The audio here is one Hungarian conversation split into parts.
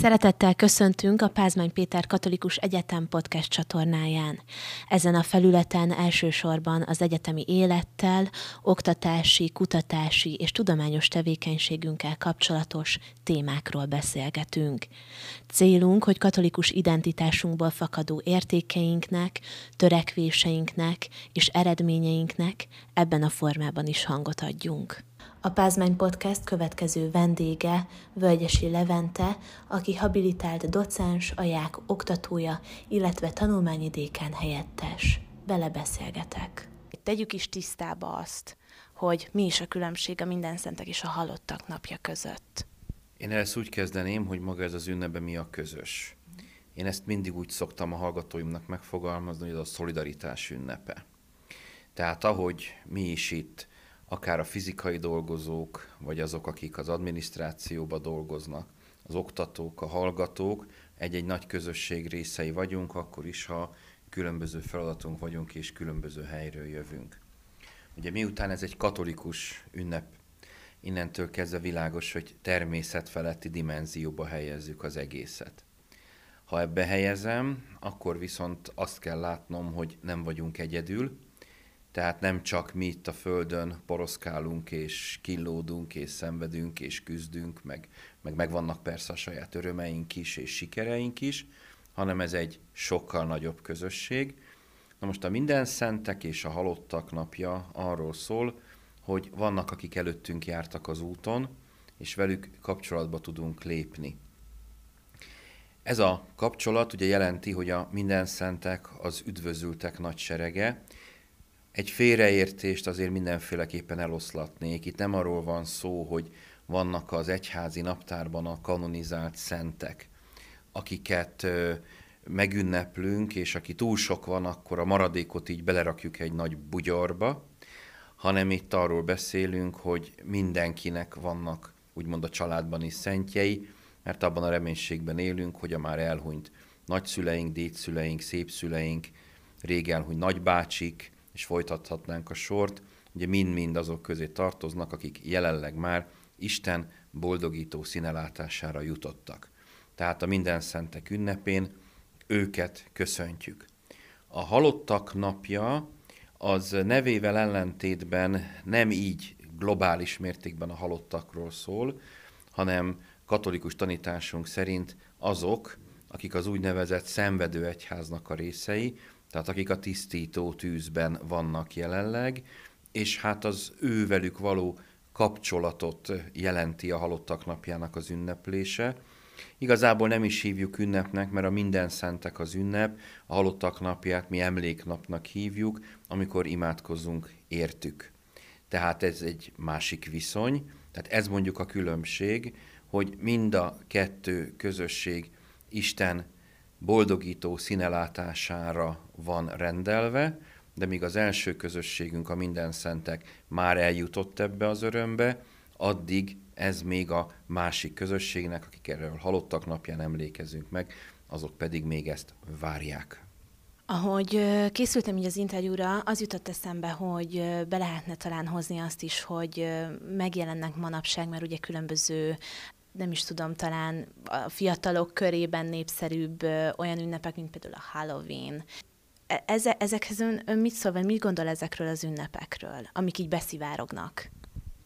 Szeretettel köszöntünk a Pázmány Péter Katolikus Egyetem podcast csatornáján. Ezen a felületen elsősorban az egyetemi élettel, oktatási, kutatási és tudományos tevékenységünkkel kapcsolatos témákról beszélgetünk. Célunk, hogy katolikus identitásunkból fakadó értékeinknek, törekvéseinknek és eredményeinknek ebben a formában is hangot adjunk. A Pázmány Podcast következő vendége Völgyesi Levente, aki habilitált docens, aják oktatója, illetve tanulmányi dékán helyettes. Vele beszélgetek. Tegyük is tisztába azt, hogy mi is a különbség a minden szentek és a halottak napja között. Én ezt úgy kezdeném, hogy maga ez az ünnepben mi a közös. Én ezt mindig úgy szoktam a hallgatóimnak megfogalmazni, hogy ez a szolidaritás ünnepe. Tehát ahogy mi is itt akár a fizikai dolgozók, vagy azok, akik az adminisztrációba dolgoznak, az oktatók, a hallgatók, egy-egy nagy közösség részei vagyunk, akkor is, ha különböző feladatunk vagyunk és különböző helyről jövünk. Ugye miután ez egy katolikus ünnep, innentől kezdve világos, hogy természetfeletti dimenzióba helyezzük az egészet. Ha ebbe helyezem, akkor viszont azt kell látnom, hogy nem vagyunk egyedül, tehát nem csak mi itt a Földön poroszkálunk, és killódunk, és szenvedünk, és küzdünk, meg, meg megvannak persze a saját örömeink is, és sikereink is, hanem ez egy sokkal nagyobb közösség. Na most a minden szentek és a halottak napja arról szól, hogy vannak, akik előttünk jártak az úton, és velük kapcsolatba tudunk lépni. Ez a kapcsolat ugye jelenti, hogy a minden szentek az üdvözültek nagy serege, egy félreértést azért mindenféleképpen eloszlatnék. Itt nem arról van szó, hogy vannak az egyházi naptárban a kanonizált szentek, akiket megünneplünk, és aki túl sok van, akkor a maradékot így belerakjuk egy nagy bugyorba, hanem itt arról beszélünk, hogy mindenkinek vannak úgymond a családban is szentjei, mert abban a reménységben élünk, hogy a már elhunyt nagyszüleink, dédszüleink, szépszüleink, rég elhunyt nagybácsik, és folytathatnánk a sort, ugye mind-mind azok közé tartoznak, akik jelenleg már Isten boldogító színelátására jutottak. Tehát a minden szentek ünnepén őket köszöntjük. A halottak napja az nevével ellentétben nem így globális mértékben a halottakról szól, hanem katolikus tanításunk szerint azok, akik az úgynevezett szenvedő egyháznak a részei, tehát akik a tisztító tűzben vannak jelenleg, és hát az ővelük való kapcsolatot jelenti a halottak napjának az ünneplése. Igazából nem is hívjuk ünnepnek, mert a minden szentek az ünnep, a halottak napját mi emléknapnak hívjuk, amikor imádkozunk értük. Tehát ez egy másik viszony, tehát ez mondjuk a különbség, hogy mind a kettő közösség Isten boldogító színelátására van rendelve, de míg az első közösségünk, a minden szentek már eljutott ebbe az örömbe, addig ez még a másik közösségnek, akik erről halottak napján emlékezünk meg, azok pedig még ezt várják. Ahogy készültem így az interjúra, az jutott eszembe, hogy be lehetne talán hozni azt is, hogy megjelennek manapság, mert ugye különböző nem is tudom, talán a fiatalok körében népszerűbb olyan ünnepek, mint például a Halloween. E, eze, ezekhez ön, ön mit szól, vagy mit gondol ezekről az ünnepekről, amik így beszivárognak?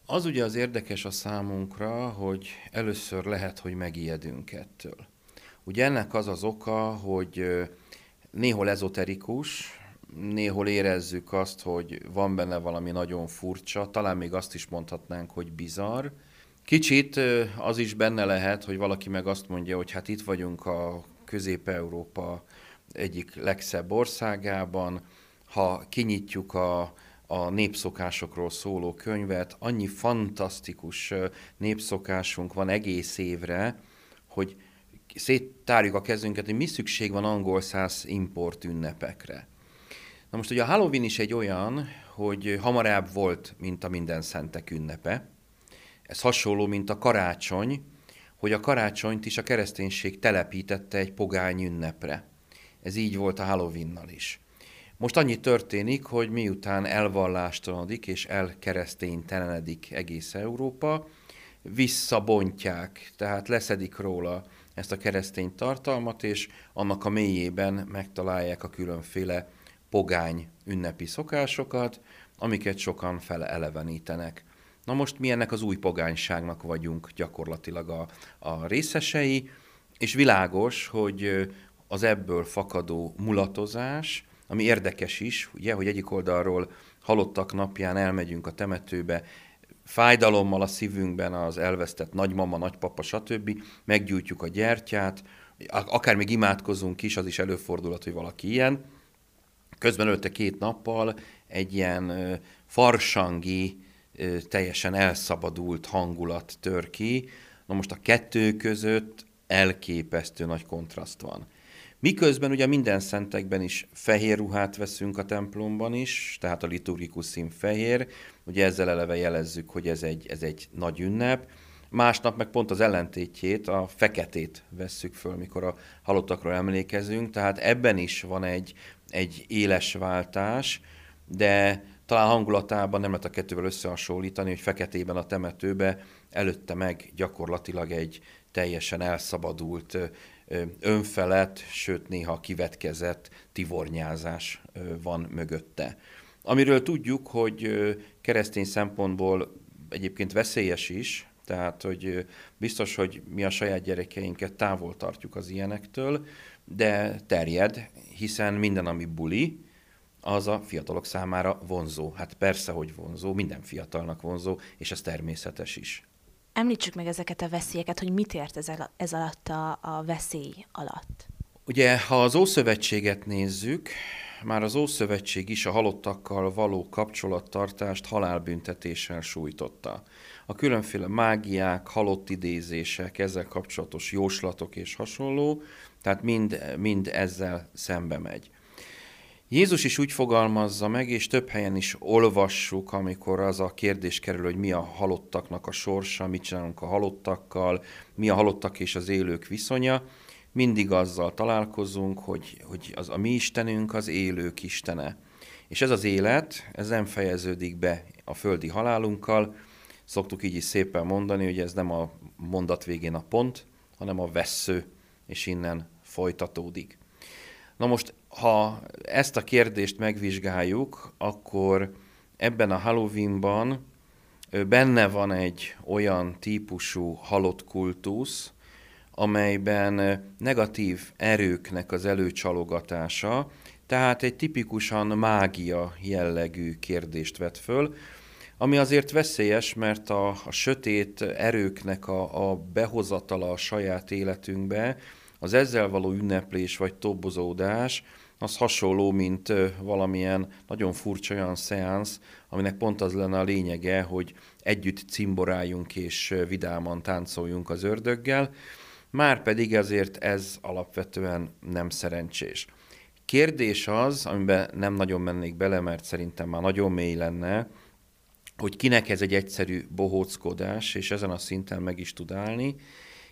Az ugye az érdekes a számunkra, hogy először lehet, hogy megijedünk ettől. Ugye ennek az az oka, hogy néhol ezoterikus, néhol érezzük azt, hogy van benne valami nagyon furcsa, talán még azt is mondhatnánk, hogy bizarr, Kicsit az is benne lehet, hogy valaki meg azt mondja, hogy hát itt vagyunk a Közép-Európa egyik legszebb országában, ha kinyitjuk a, a népszokásokról szóló könyvet, annyi fantasztikus népszokásunk van egész évre, hogy széttárjuk a kezünket, hogy mi szükség van angol száz import ünnepekre. Na most ugye a Halloween is egy olyan, hogy hamarabb volt, mint a minden szentek ünnepe, ez hasonló, mint a karácsony, hogy a karácsonyt is a kereszténység telepítette egy pogány ünnepre. Ez így volt a Halloweennal is. Most annyi történik, hogy miután elvallástalanodik és elkereszténytelenedik egész Európa, visszabontják, tehát leszedik róla ezt a keresztény tartalmat, és annak a mélyében megtalálják a különféle pogány ünnepi szokásokat, amiket sokan felelevenítenek. Na most mi ennek az új pogányságnak vagyunk gyakorlatilag a, a részesei, és világos, hogy az ebből fakadó mulatozás, ami érdekes is, ugye, hogy egyik oldalról halottak napján elmegyünk a temetőbe, fájdalommal a szívünkben az elvesztett nagymama, nagypapa, stb. meggyújtjuk a gyertyát, akár még imádkozunk is, az is előfordulhat, hogy valaki ilyen. Közben előtte két nappal egy ilyen farsangi, teljesen elszabadult hangulat tör ki. Na most a kettő között elképesztő nagy kontraszt van. Miközben ugye minden szentekben is fehér ruhát veszünk a templomban is, tehát a liturgikus szín fehér, ugye ezzel eleve jelezzük, hogy ez egy, ez egy nagy ünnep, másnap meg pont az ellentétjét, a feketét vesszük föl, mikor a halottakról emlékezünk, tehát ebben is van egy, egy éles váltás, de talán hangulatában nem lehet a kettővel összehasonlítani, hogy feketében a temetőbe előtte meg gyakorlatilag egy teljesen elszabadult, önfelett, sőt néha kivetkezett tivornyázás van mögötte. Amiről tudjuk, hogy keresztény szempontból egyébként veszélyes is, tehát, hogy biztos, hogy mi a saját gyerekeinket távol tartjuk az ilyenektől, de terjed, hiszen minden, ami buli, az a fiatalok számára vonzó. Hát persze, hogy vonzó, minden fiatalnak vonzó, és ez természetes is. Említsük meg ezeket a veszélyeket, hogy mit ért ez, ez alatt a, a veszély alatt. Ugye, ha az Ószövetséget nézzük, már az Ószövetség is a halottakkal való kapcsolattartást halálbüntetéssel sújtotta. A különféle mágiák, halott idézések, ezzel kapcsolatos jóslatok és hasonló, tehát mind, mind ezzel szembe megy. Jézus is úgy fogalmazza meg, és több helyen is olvassuk, amikor az a kérdés kerül, hogy mi a halottaknak a sorsa, mit csinálunk a halottakkal, mi a halottak és az élők viszonya, mindig azzal találkozunk, hogy, hogy az a mi Istenünk az élők Istene. És ez az élet, ez nem fejeződik be a földi halálunkkal, szoktuk így is szépen mondani, hogy ez nem a mondat végén a pont, hanem a vessző, és innen folytatódik. Na most, ha ezt a kérdést megvizsgáljuk, akkor ebben a Halloweenban benne van egy olyan típusú halott kultusz, amelyben negatív erőknek az előcsalogatása, tehát egy tipikusan mágia jellegű kérdést vet föl, ami azért veszélyes, mert a, a sötét erőknek a, a behozatala a saját életünkbe, az ezzel való ünneplés vagy tobozódás, az hasonló, mint valamilyen nagyon furcsa olyan szeánsz, aminek pont az lenne a lényege, hogy együtt cimboráljunk és vidáman táncoljunk az ördöggel, már pedig ezért ez alapvetően nem szerencsés. Kérdés az, amiben nem nagyon mennék bele, mert szerintem már nagyon mély lenne, hogy kinek ez egy egyszerű bohóckodás, és ezen a szinten meg is tud állni,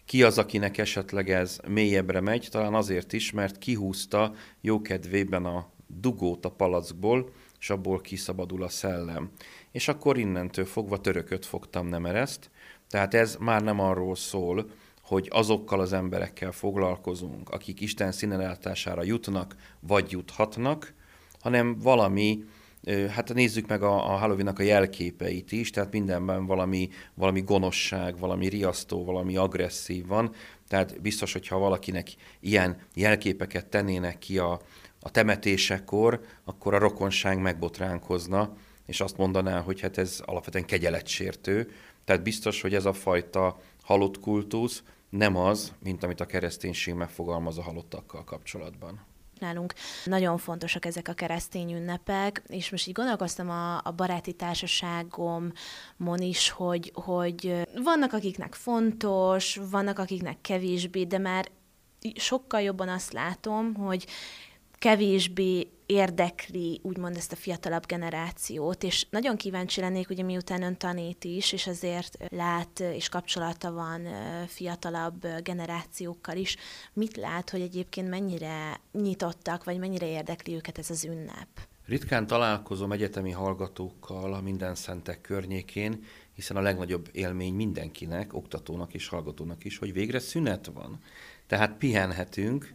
ki az, akinek esetleg ez mélyebbre megy, talán azért is, mert kihúzta jókedvében a dugót a palackból, és abból kiszabadul a szellem. És akkor innentől fogva törököt fogtam nem ereszt, tehát ez már nem arról szól, hogy azokkal az emberekkel foglalkozunk, akik Isten színelátására jutnak, vagy juthatnak, hanem valami hát nézzük meg a, a Halloween-nak a jelképeit is, tehát mindenben valami, valami gonoszság, valami riasztó, valami agresszív van, tehát biztos, hogyha valakinek ilyen jelképeket tennének ki a, a temetésekor, akkor a rokonság megbotránkozna, és azt mondaná, hogy hát ez alapvetően kegyeletsértő. Tehát biztos, hogy ez a fajta halott kultusz nem az, mint amit a kereszténység megfogalmaz a halottakkal kapcsolatban nálunk. Nagyon fontosak ezek a keresztény ünnepek, és most így gondolkoztam a, a baráti társaságomon is, hogy, hogy vannak akiknek fontos, vannak akiknek kevésbé, de már sokkal jobban azt látom, hogy kevésbé érdekli úgymond ezt a fiatalabb generációt, és nagyon kíváncsi lennék, ugye miután ön tanít is, és azért lát és kapcsolata van fiatalabb generációkkal is, mit lát, hogy egyébként mennyire nyitottak, vagy mennyire érdekli őket ez az ünnep? Ritkán találkozom egyetemi hallgatókkal a minden szentek környékén, hiszen a legnagyobb élmény mindenkinek, oktatónak és hallgatónak is, hogy végre szünet van. tehát pihenhetünk,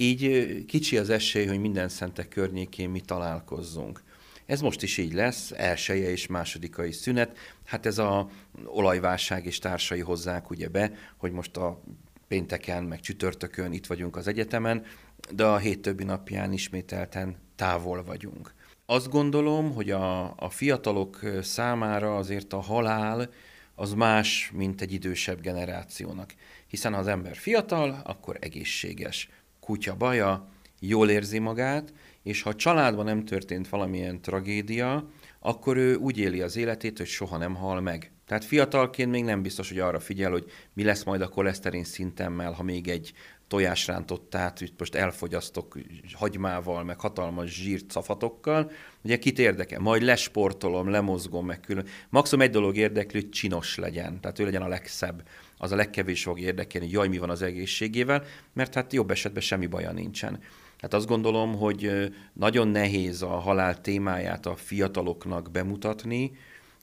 így kicsi az esély, hogy minden szentek környékén mi találkozzunk. Ez most is így lesz, elsője és másodikai szünet. Hát ez a olajválság és társai hozzák ugye be, hogy most a pénteken, meg csütörtökön itt vagyunk az egyetemen, de a hét többi napján ismételten távol vagyunk. Azt gondolom, hogy a, a fiatalok számára azért a halál az más, mint egy idősebb generációnak. Hiszen ha az ember fiatal, akkor egészséges. Kutya baja, jól érzi magát, és ha a családban nem történt valamilyen tragédia, akkor ő úgy éli az életét, hogy soha nem hal meg. Tehát fiatalként még nem biztos, hogy arra figyel, hogy mi lesz majd a koleszterin szintemmel, ha még egy tojásrántottát most elfogyasztok hagymával, meg hatalmas zsírt szafatokkal, ugye kit érdekel? Majd lesportolom, lemozgom, meg külön. Maximum egy dolog érdekli, hogy csinos legyen, tehát ő legyen a legszebb. Az a legkevés fog érdekelni, hogy jaj, mi van az egészségével, mert hát jobb esetben semmi baja nincsen. Hát azt gondolom, hogy nagyon nehéz a halál témáját a fiataloknak bemutatni,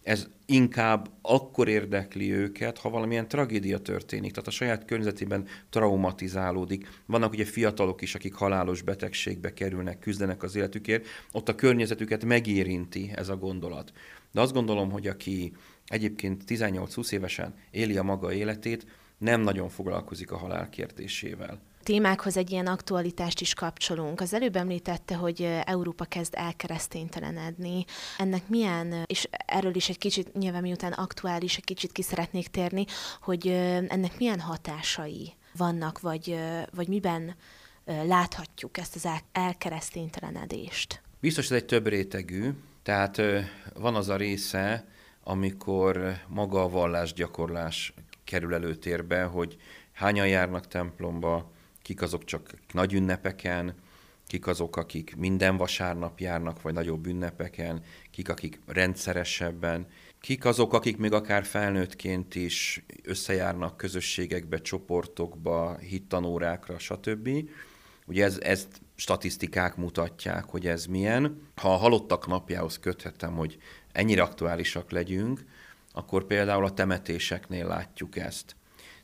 ez inkább akkor érdekli őket, ha valamilyen tragédia történik, tehát a saját környezetében traumatizálódik. Vannak ugye fiatalok is, akik halálos betegségbe kerülnek, küzdenek az életükért, ott a környezetüket megérinti ez a gondolat. De azt gondolom, hogy aki egyébként 18-20 évesen éli a maga életét, nem nagyon foglalkozik a halál kérdésével témákhoz egy ilyen aktualitást is kapcsolunk. Az előbb említette, hogy Európa kezd elkereszténytelenedni. Ennek milyen, és erről is egy kicsit, nyilván miután aktuális, egy kicsit ki szeretnék térni, hogy ennek milyen hatásai vannak, vagy, vagy miben láthatjuk ezt az elkereszténytelenedést? Biztos ez egy több rétegű, tehát van az a része, amikor maga a vallásgyakorlás kerül előtérbe, hogy hányan járnak templomba, kik azok csak nagy ünnepeken, kik azok, akik minden vasárnap járnak, vagy nagyobb ünnepeken, kik, akik rendszeresebben, kik azok, akik még akár felnőttként is összejárnak közösségekbe, csoportokba, hittanórákra, stb. Ugye ez, ezt statisztikák mutatják, hogy ez milyen. Ha a halottak napjához köthetem, hogy ennyire aktuálisak legyünk, akkor például a temetéseknél látjuk ezt.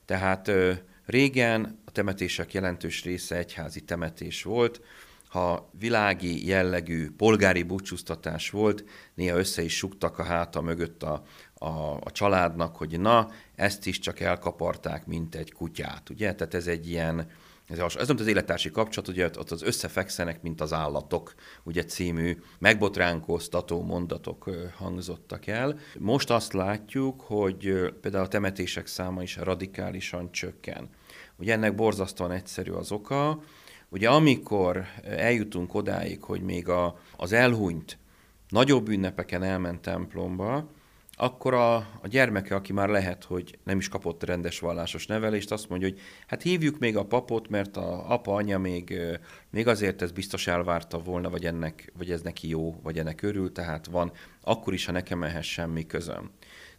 Tehát Régen a temetések jelentős része egyházi temetés volt, ha világi jellegű polgári búcsúztatás volt, néha össze is suktak a háta mögött a, a, a családnak, hogy na, ezt is csak elkaparták, mint egy kutyát, ugye? Tehát ez egy ilyen, ez, az, ez nem az élettársi kapcsolat, ugye ott az összefekszenek, mint az állatok, ugye című megbotránkoztató mondatok hangzottak el. Most azt látjuk, hogy például a temetések száma is radikálisan csökken. Ugye ennek borzasztóan egyszerű az oka. Ugye amikor eljutunk odáig, hogy még a, az elhunyt nagyobb ünnepeken elment templomba, akkor a, a gyermeke, aki már lehet, hogy nem is kapott rendes vallásos nevelést, azt mondja, hogy hát hívjuk még a papot, mert a apa, anya még, még azért ez biztos elvárta volna, vagy, ennek, vagy ez neki jó, vagy ennek örül, tehát van, akkor is, ha nekem ehhez semmi közöm.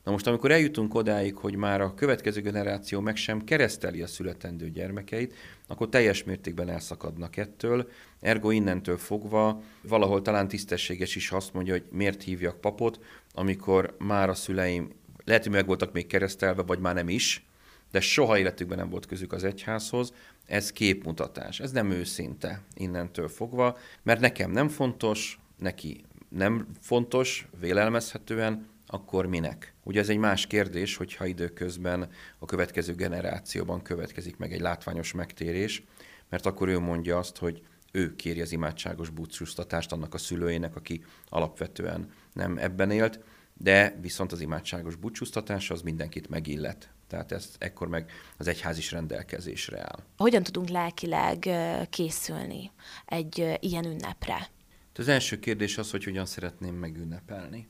Na most, amikor eljutunk odáig, hogy már a következő generáció meg sem kereszteli a születendő gyermekeit, akkor teljes mértékben elszakadnak ettől. Ergo innentől fogva valahol talán tisztességes is azt mondja, hogy miért hívjak papot, amikor már a szüleim lehet, hogy meg voltak még keresztelve, vagy már nem is, de soha életükben nem volt közük az egyházhoz. Ez képmutatás, ez nem őszinte innentől fogva, mert nekem nem fontos, neki nem fontos, vélelmezhetően, akkor minek? Ugye ez egy más kérdés, hogyha időközben a következő generációban következik meg egy látványos megtérés, mert akkor ő mondja azt, hogy ő kéri az imádságos búcsúztatást annak a szülőjének, aki alapvetően nem ebben élt, de viszont az imádságos búcsúztatás az mindenkit megillet. Tehát ez ekkor meg az egyház is rendelkezésre áll. Hogyan tudunk lelkileg készülni egy ilyen ünnepre? Az első kérdés az, hogy hogyan szeretném megünnepelni.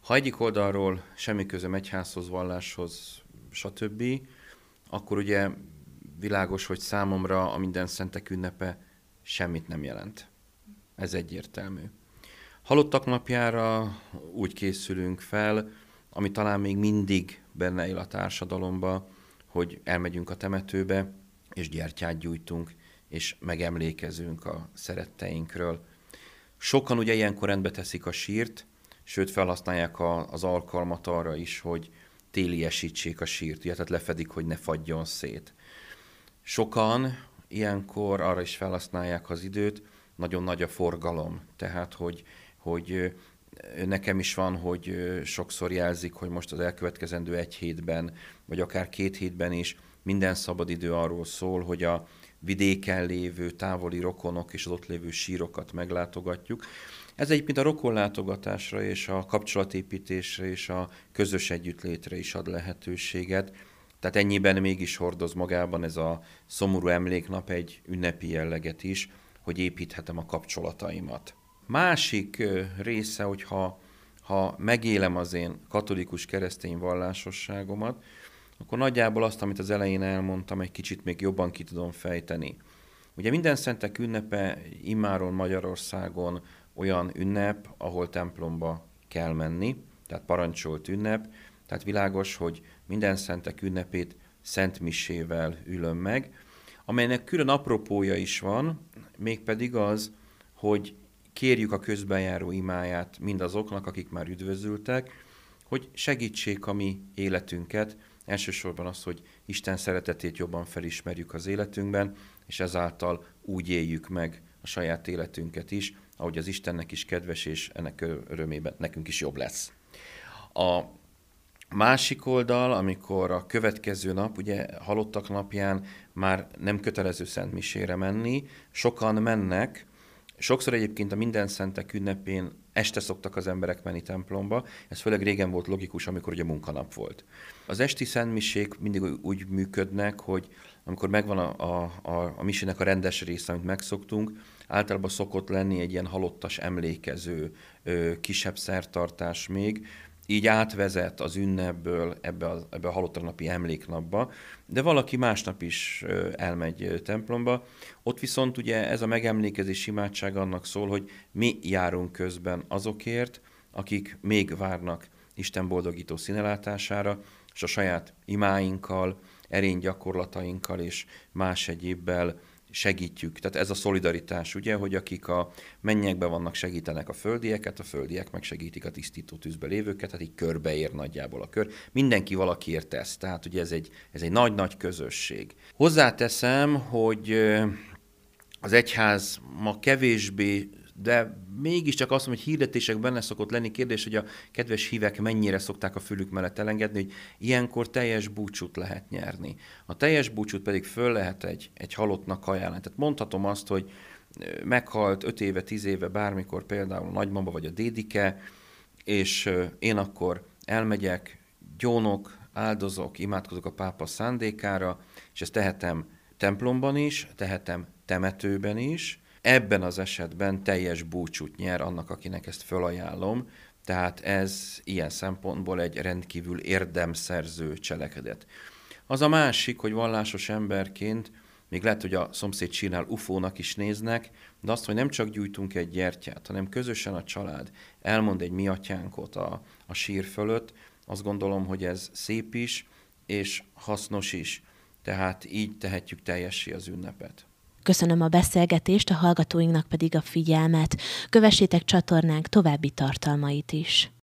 Ha egyik oldalról semmi közöm egyházhoz, valláshoz, stb., akkor ugye világos, hogy számomra a minden szentek ünnepe semmit nem jelent. Ez egyértelmű. Halottak napjára úgy készülünk fel, ami talán még mindig benne él a társadalomba, hogy elmegyünk a temetőbe, és gyertyát gyújtunk, és megemlékezünk a szeretteinkről. Sokan ugye ilyenkor rendbe teszik a sírt, sőt felhasználják a, az alkalmat arra is, hogy téliesítsék a sírt, ugye, tehát lefedik, hogy ne fagyjon szét. Sokan ilyenkor arra is felhasználják az időt, nagyon nagy a forgalom, tehát hogy, hogy nekem is van, hogy sokszor jelzik, hogy most az elkövetkezendő egy hétben, vagy akár két hétben is minden szabadidő arról szól, hogy a vidéken lévő távoli rokonok és az ott lévő sírokat meglátogatjuk. Ez egyébként a rokonlátogatásra és a kapcsolatépítésre és a közös együttlétre is ad lehetőséget. Tehát ennyiben mégis hordoz magában ez a szomorú emléknap egy ünnepi jelleget is, hogy építhetem a kapcsolataimat. Másik része, hogyha ha megélem az én katolikus keresztény vallásosságomat, akkor nagyjából azt, amit az elején elmondtam, egy kicsit még jobban ki tudom fejteni. Ugye minden szentek ünnepe immáron Magyarországon olyan ünnep, ahol templomba kell menni, tehát parancsolt ünnep, tehát világos, hogy minden szentek ünnepét Szent Misével ülöm meg, amelynek külön apropója is van, mégpedig az, hogy kérjük a közbenjáró imáját mindazoknak, akik már üdvözültek, hogy segítsék a mi életünket, elsősorban az, hogy Isten szeretetét jobban felismerjük az életünkben, és ezáltal úgy éljük meg a saját életünket is, ahogy az Istennek is kedves, és ennek örömében nekünk is jobb lesz. A másik oldal, amikor a következő nap, ugye halottak napján már nem kötelező szentmisére menni, sokan mennek, Sokszor egyébként a minden szentek ünnepén este szoktak az emberek menni templomba, ez főleg régen volt logikus, amikor ugye munkanap volt. Az esti szentmisék mindig úgy működnek, hogy amikor megvan a, a, a, a misének a rendes része, amit megszoktunk, általában szokott lenni egy ilyen halottas emlékező ö, kisebb szertartás még, így átvezet az ünnepből ebbe a, ebbe a halottra napi emléknapba, de valaki másnap is elmegy templomba. Ott viszont ugye ez a megemlékezés imádság annak szól, hogy mi járunk közben azokért, akik még várnak Isten boldogító színelátására, és a saját imáinkkal, erény gyakorlatainkkal és más egyébbel segítjük. Tehát ez a szolidaritás, ugye, hogy akik a mennyekben vannak, segítenek a földieket, a földiek meg segítik a tisztító tűzbe lévőket, tehát így körbeér nagyjából a kör. Mindenki valakiért tesz, tehát ugye ez egy, ez egy nagy-nagy közösség. Hozzáteszem, hogy az egyház ma kevésbé de mégiscsak azt mondom, hogy hirdetések benne szokott lenni. Kérdés, hogy a kedves hívek mennyire szokták a fülük mellett elengedni, hogy ilyenkor teljes búcsút lehet nyerni. A teljes búcsút pedig föl lehet egy, egy halottnak ajánlani. Tehát mondhatom azt, hogy meghalt 5 éve, 10 éve, bármikor például a nagymama vagy a dédike, és én akkor elmegyek, gyónok, áldozok, imádkozok a pápa szándékára, és ezt tehetem templomban is, tehetem temetőben is, Ebben az esetben teljes búcsút nyer annak, akinek ezt felajánlom, tehát ez ilyen szempontból egy rendkívül érdemszerző cselekedet. Az a másik, hogy vallásos emberként még lehet, hogy a szomszéd csinál ufónak is néznek, de azt, hogy nem csak gyújtunk egy gyertyát, hanem közösen a család elmond egy mi atyánkot a, a sír fölött, azt gondolom, hogy ez szép is, és hasznos is. Tehát így tehetjük teljessé az ünnepet. Köszönöm a beszélgetést, a hallgatóinknak pedig a figyelmet. Kövessétek csatornánk további tartalmait is.